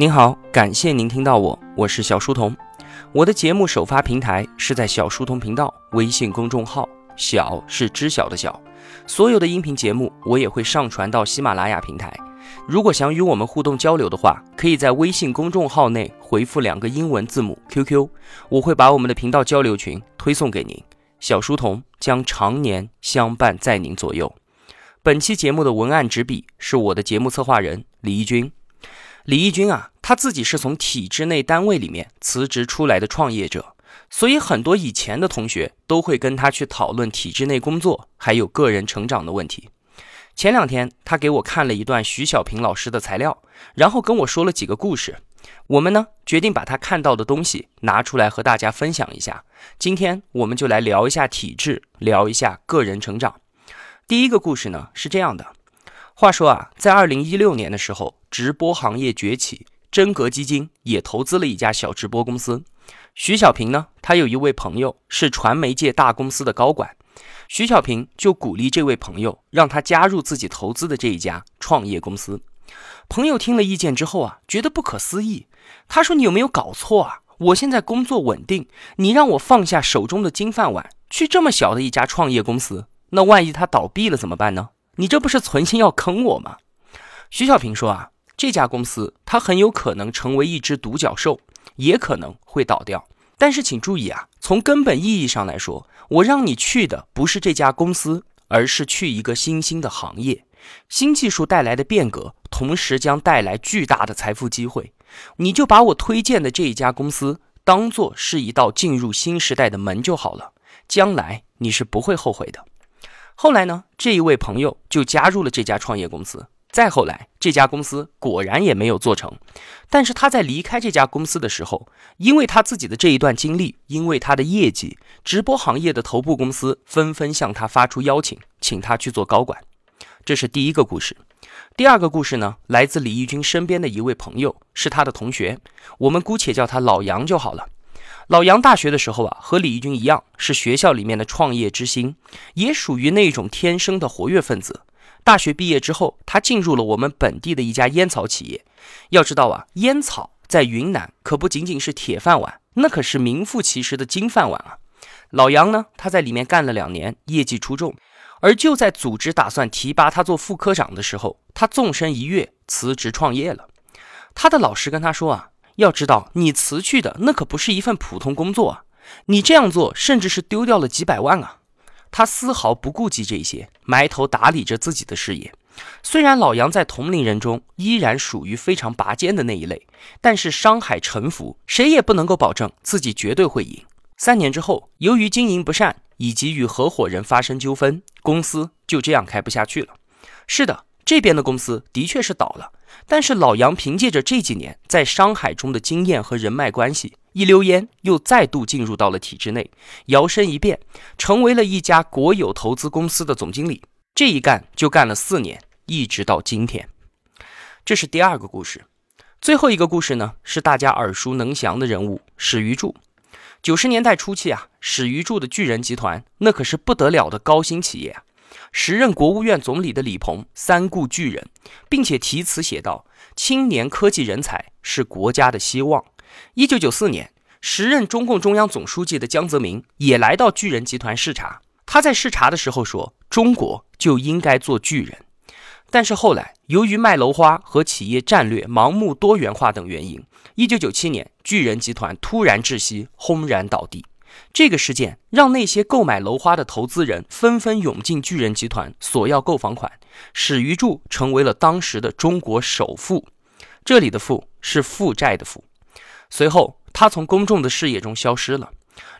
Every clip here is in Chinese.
您好，感谢您听到我，我是小书童。我的节目首发平台是在小书童频道微信公众号，小是知晓的小。所有的音频节目我也会上传到喜马拉雅平台。如果想与我们互动交流的话，可以在微信公众号内回复两个英文字母 QQ，我会把我们的频道交流群推送给您。小书童将常年相伴在您左右。本期节目的文案执笔是我的节目策划人李义军。李义军啊，他自己是从体制内单位里面辞职出来的创业者，所以很多以前的同学都会跟他去讨论体制内工作还有个人成长的问题。前两天他给我看了一段徐小平老师的材料，然后跟我说了几个故事。我们呢决定把他看到的东西拿出来和大家分享一下。今天我们就来聊一下体制，聊一下个人成长。第一个故事呢是这样的。话说啊，在二零一六年的时候，直播行业崛起，真格基金也投资了一家小直播公司。徐小平呢，他有一位朋友是传媒界大公司的高管，徐小平就鼓励这位朋友让他加入自己投资的这一家创业公司。朋友听了意见之后啊，觉得不可思议。他说：“你有没有搞错啊？我现在工作稳定，你让我放下手中的金饭碗，去这么小的一家创业公司，那万一他倒闭了怎么办呢？”你这不是存心要坑我吗？徐小平说啊，这家公司它很有可能成为一只独角兽，也可能会倒掉。但是请注意啊，从根本意义上来说，我让你去的不是这家公司，而是去一个新兴的行业。新技术带来的变革，同时将带来巨大的财富机会。你就把我推荐的这一家公司当做是一道进入新时代的门就好了，将来你是不会后悔的。后来呢，这一位朋友就加入了这家创业公司。再后来，这家公司果然也没有做成。但是他在离开这家公司的时候，因为他自己的这一段经历，因为他的业绩，直播行业的头部公司纷纷向他发出邀请，请他去做高管。这是第一个故事。第二个故事呢，来自李义军身边的一位朋友，是他的同学，我们姑且叫他老杨就好了。老杨大学的时候啊，和李义军一样，是学校里面的创业之星，也属于那种天生的活跃分子。大学毕业之后，他进入了我们本地的一家烟草企业。要知道啊，烟草在云南可不仅仅是铁饭碗，那可是名副其实的金饭碗啊。老杨呢，他在里面干了两年，业绩出众。而就在组织打算提拔他做副科长的时候，他纵身一跃，辞职创业了。他的老师跟他说啊。要知道，你辞去的那可不是一份普通工作啊！你这样做，甚至是丢掉了几百万啊！他丝毫不顾及这些，埋头打理着自己的事业。虽然老杨在同龄人中依然属于非常拔尖的那一类，但是商海沉浮，谁也不能够保证自己绝对会赢。三年之后，由于经营不善以及与合伙人发生纠纷，公司就这样开不下去了。是的。这边的公司的确是倒了，但是老杨凭借着这几年在商海中的经验和人脉关系，一溜烟又再度进入到了体制内，摇身一变成为了一家国有投资公司的总经理。这一干就干了四年，一直到今天。这是第二个故事，最后一个故事呢是大家耳熟能详的人物史玉柱。九十年代初期啊，史玉柱的巨人集团那可是不得了的高新企业啊。时任国务院总理的李鹏三顾巨人，并且题词写道：“青年科技人才是国家的希望。”一九九四年，时任中共中央总书记的江泽民也来到巨人集团视察。他在视察的时候说：“中国就应该做巨人。”但是后来，由于卖楼花和企业战略盲目多元化等原因，一九九七年，巨人集团突然窒息，轰然倒地。这个事件让那些购买楼花的投资人纷纷涌进巨人集团索要购房款，史玉柱成为了当时的中国首富。这里的“富”是负债的“负”。随后，他从公众的视野中消失了。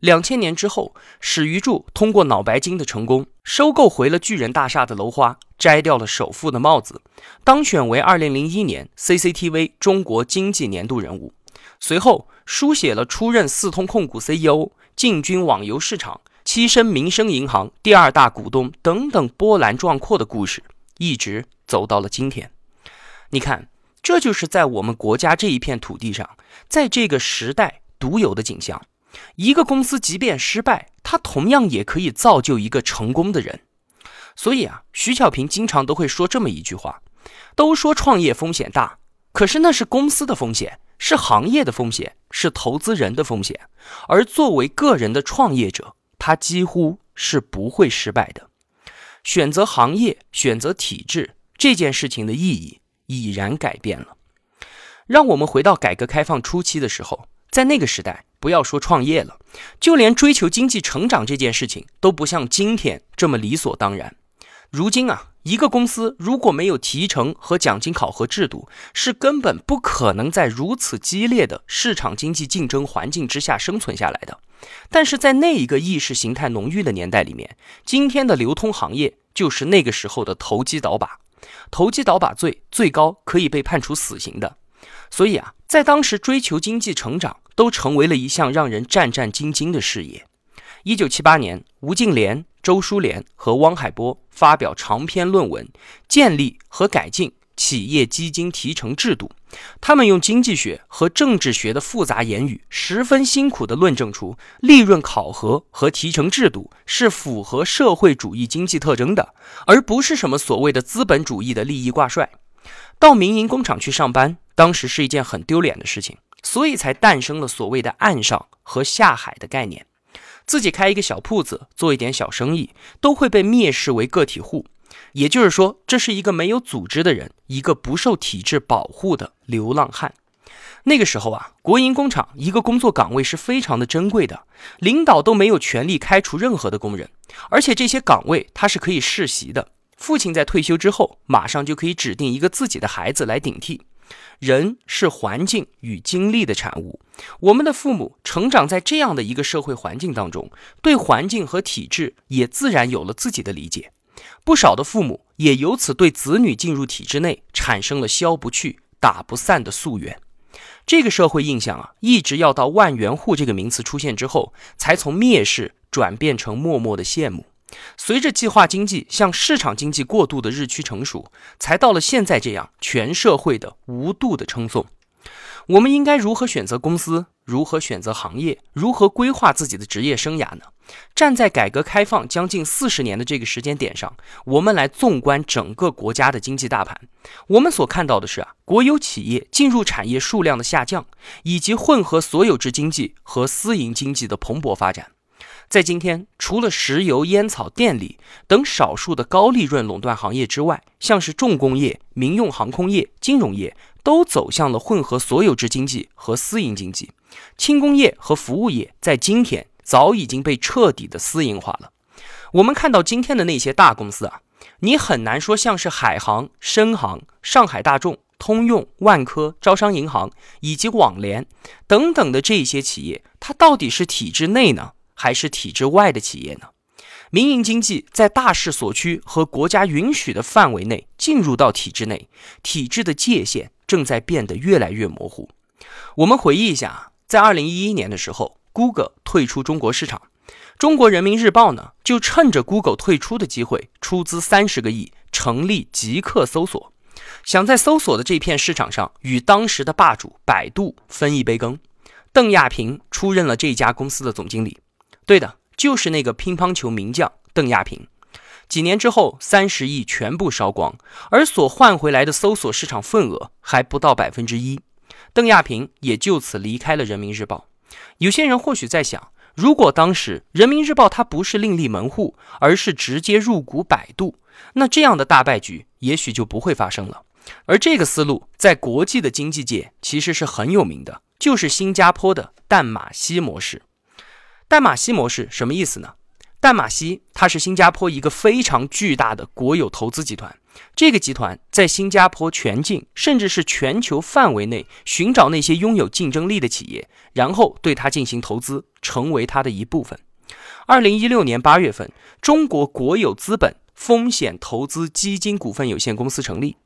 两千年之后，史玉柱通过脑白金的成功，收购回了巨人大厦的楼花，摘掉了首富的帽子，当选为二零零一年 CCTV 中国经济年度人物。随后，书写了出任四通控股 CEO。进军网游市场，跻身民生银行第二大股东等等波澜壮阔的故事，一直走到了今天。你看，这就是在我们国家这一片土地上，在这个时代独有的景象。一个公司即便失败，它同样也可以造就一个成功的人。所以啊，徐小平经常都会说这么一句话：都说创业风险大，可是那是公司的风险，是行业的风险，是投资人的风险。而作为个人的创业者，他几乎是不会失败的。选择行业、选择体制这件事情的意义已然改变了。让我们回到改革开放初期的时候，在那个时代，不要说创业了，就连追求经济成长这件事情都不像今天这么理所当然。如今啊，一个公司如果没有提成和奖金考核制度，是根本不可能在如此激烈的市场经济竞争环境之下生存下来的。但是在那一个意识形态浓郁的年代里面，今天的流通行业就是那个时候的投机倒把，投机倒把罪最高可以被判处死刑的。所以啊，在当时追求经济成长都成为了一项让人战战兢兢的事业。一九七八年，吴敬琏、周书联和汪海波发表长篇论文，建立和改进企业基金提成制度。他们用经济学和政治学的复杂言语，十分辛苦地论证出利润考核和提成制度是符合社会主义经济特征的，而不是什么所谓的资本主义的利益挂帅。到民营工厂去上班，当时是一件很丢脸的事情，所以才诞生了所谓的“岸上”和“下海”的概念。自己开一个小铺子，做一点小生意，都会被蔑视为个体户。也就是说，这是一个没有组织的人，一个不受体制保护的流浪汉。那个时候啊，国营工厂一个工作岗位是非常的珍贵的，领导都没有权利开除任何的工人，而且这些岗位他是可以世袭的。父亲在退休之后，马上就可以指定一个自己的孩子来顶替。人是环境与经历的产物，我们的父母成长在这样的一个社会环境当中，对环境和体制也自然有了自己的理解。不少的父母也由此对子女进入体制内产生了消不去、打不散的夙愿。这个社会印象啊，一直要到万元户这个名词出现之后，才从蔑视转变成默默的羡慕。随着计划经济向市场经济过渡的日趋成熟，才到了现在这样全社会的无度的称颂。我们应该如何选择公司？如何选择行业？如何规划自己的职业生涯呢？站在改革开放将近四十年的这个时间点上，我们来纵观整个国家的经济大盘，我们所看到的是啊，国有企业进入产业数量的下降，以及混合所有制经济和私营经济的蓬勃发展。在今天，除了石油、烟草、电力等少数的高利润垄断行业之外，像是重工业、民用航空业、金融业都走向了混合所有制经济和私营经济。轻工业和服务业在今天早已经被彻底的私营化了。我们看到今天的那些大公司啊，你很难说像是海航、深航、上海大众、通用、万科、招商银行以及网联等等的这些企业，它到底是体制内呢？还是体制外的企业呢？民营经济在大势所趋和国家允许的范围内进入到体制内，体制的界限正在变得越来越模糊。我们回忆一下，在二零一一年的时候，Google 退出中国市场，中国人民日报呢就趁着 Google 退出的机会，出资三十个亿成立极客搜索，想在搜索的这片市场上与当时的霸主百度分一杯羹。邓亚萍出任了这家公司的总经理。对的，就是那个乒乓球名将邓亚萍。几年之后，三十亿全部烧光，而所换回来的搜索市场份额还不到百分之一。邓亚萍也就此离开了人民日报。有些人或许在想，如果当时人民日报它不是另立门户，而是直接入股百度，那这样的大败局也许就不会发生了。而这个思路在国际的经济界其实是很有名的，就是新加坡的淡马锡模式。淡马锡模式什么意思呢？淡马锡它是新加坡一个非常巨大的国有投资集团，这个集团在新加坡全境甚至是全球范围内寻找那些拥有竞争力的企业，然后对它进行投资，成为它的一部分。二零一六年八月份，中国国有资本风险投资基金股份有限公司成立，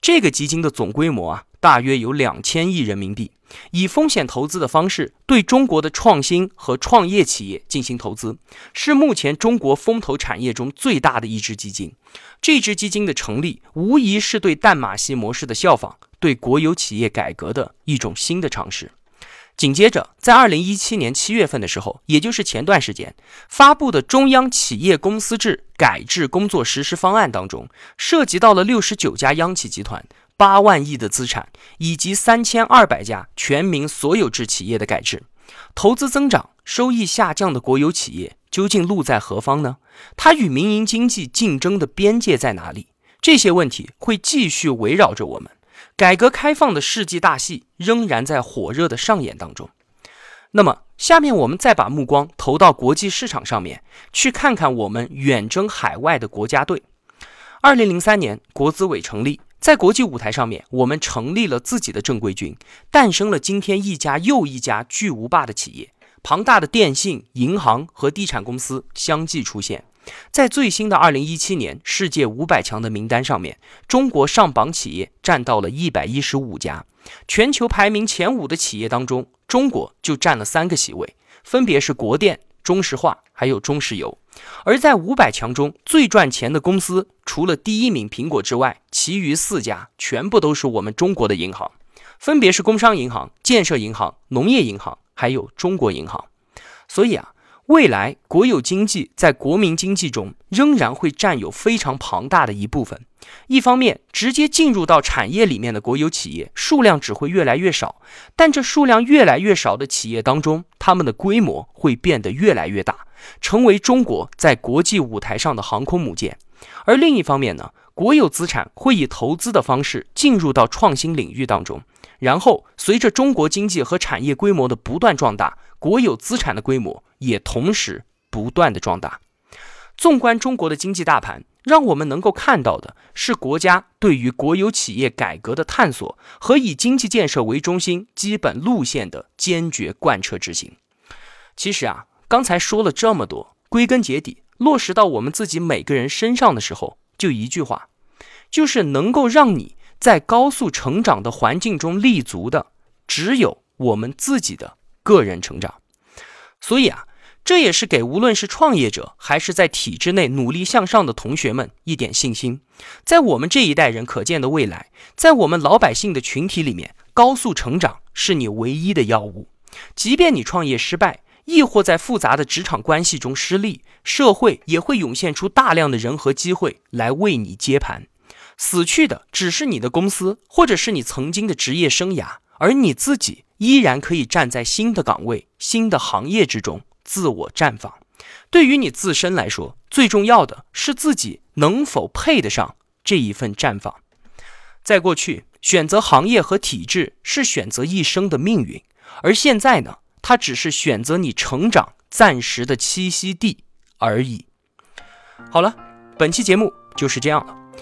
这个基金的总规模啊，大约有两千亿人民币。以风险投资的方式对中国的创新和创业企业进行投资，是目前中国风投产业中最大的一支基金。这支基金的成立，无疑是对淡马锡模式的效仿，对国有企业改革的一种新的尝试。紧接着，在二零一七年七月份的时候，也就是前段时间发布的中央企业公司制改制工作实施方案当中，涉及到了六十九家央企集团。八万亿的资产，以及三千二百家全民所有制企业的改制。投资增长、收益下降的国有企业究竟路在何方呢？它与民营经济竞争的边界在哪里？这些问题会继续围绕着我们。改革开放的世纪大戏仍然在火热的上演当中。那么，下面我们再把目光投到国际市场上面，去看看我们远征海外的国家队。二零零三年，国资委成立，在国际舞台上面，我们成立了自己的正规军，诞生了今天一家又一家巨无霸的企业，庞大的电信、银行和地产公司相继出现。在最新的二零一七年世界五百强的名单上面，中国上榜企业占到了一百一十五家。全球排名前五的企业当中，中国就占了三个席位，分别是国电、中石化还有中石油。而在五百强中最赚钱的公司，除了第一名苹果之外，其余四家全部都是我们中国的银行，分别是工商银行、建设银行、农业银行还有中国银行。所以啊。未来国有经济在国民经济中仍然会占有非常庞大的一部分。一方面，直接进入到产业里面的国有企业数量只会越来越少，但这数量越来越少的企业当中，他们的规模会变得越来越大，成为中国在国际舞台上的航空母舰。而另一方面呢，国有资产会以投资的方式进入到创新领域当中，然后随着中国经济和产业规模的不断壮大，国有资产的规模。也同时不断的壮大。纵观中国的经济大盘，让我们能够看到的是国家对于国有企业改革的探索和以经济建设为中心基本路线的坚决贯彻执行。其实啊，刚才说了这么多，归根结底落实到我们自己每个人身上的时候，就一句话，就是能够让你在高速成长的环境中立足的，只有我们自己的个人成长。所以啊，这也是给无论是创业者还是在体制内努力向上的同学们一点信心。在我们这一代人可见的未来，在我们老百姓的群体里面，高速成长是你唯一的药物。即便你创业失败，亦或在复杂的职场关系中失利，社会也会涌现出大量的人和机会来为你接盘。死去的只是你的公司，或者是你曾经的职业生涯，而你自己。依然可以站在新的岗位、新的行业之中自我绽放。对于你自身来说，最重要的是自己能否配得上这一份绽放。在过去，选择行业和体制是选择一生的命运，而现在呢，它只是选择你成长暂时的栖息地而已。好了，本期节目就是这样了。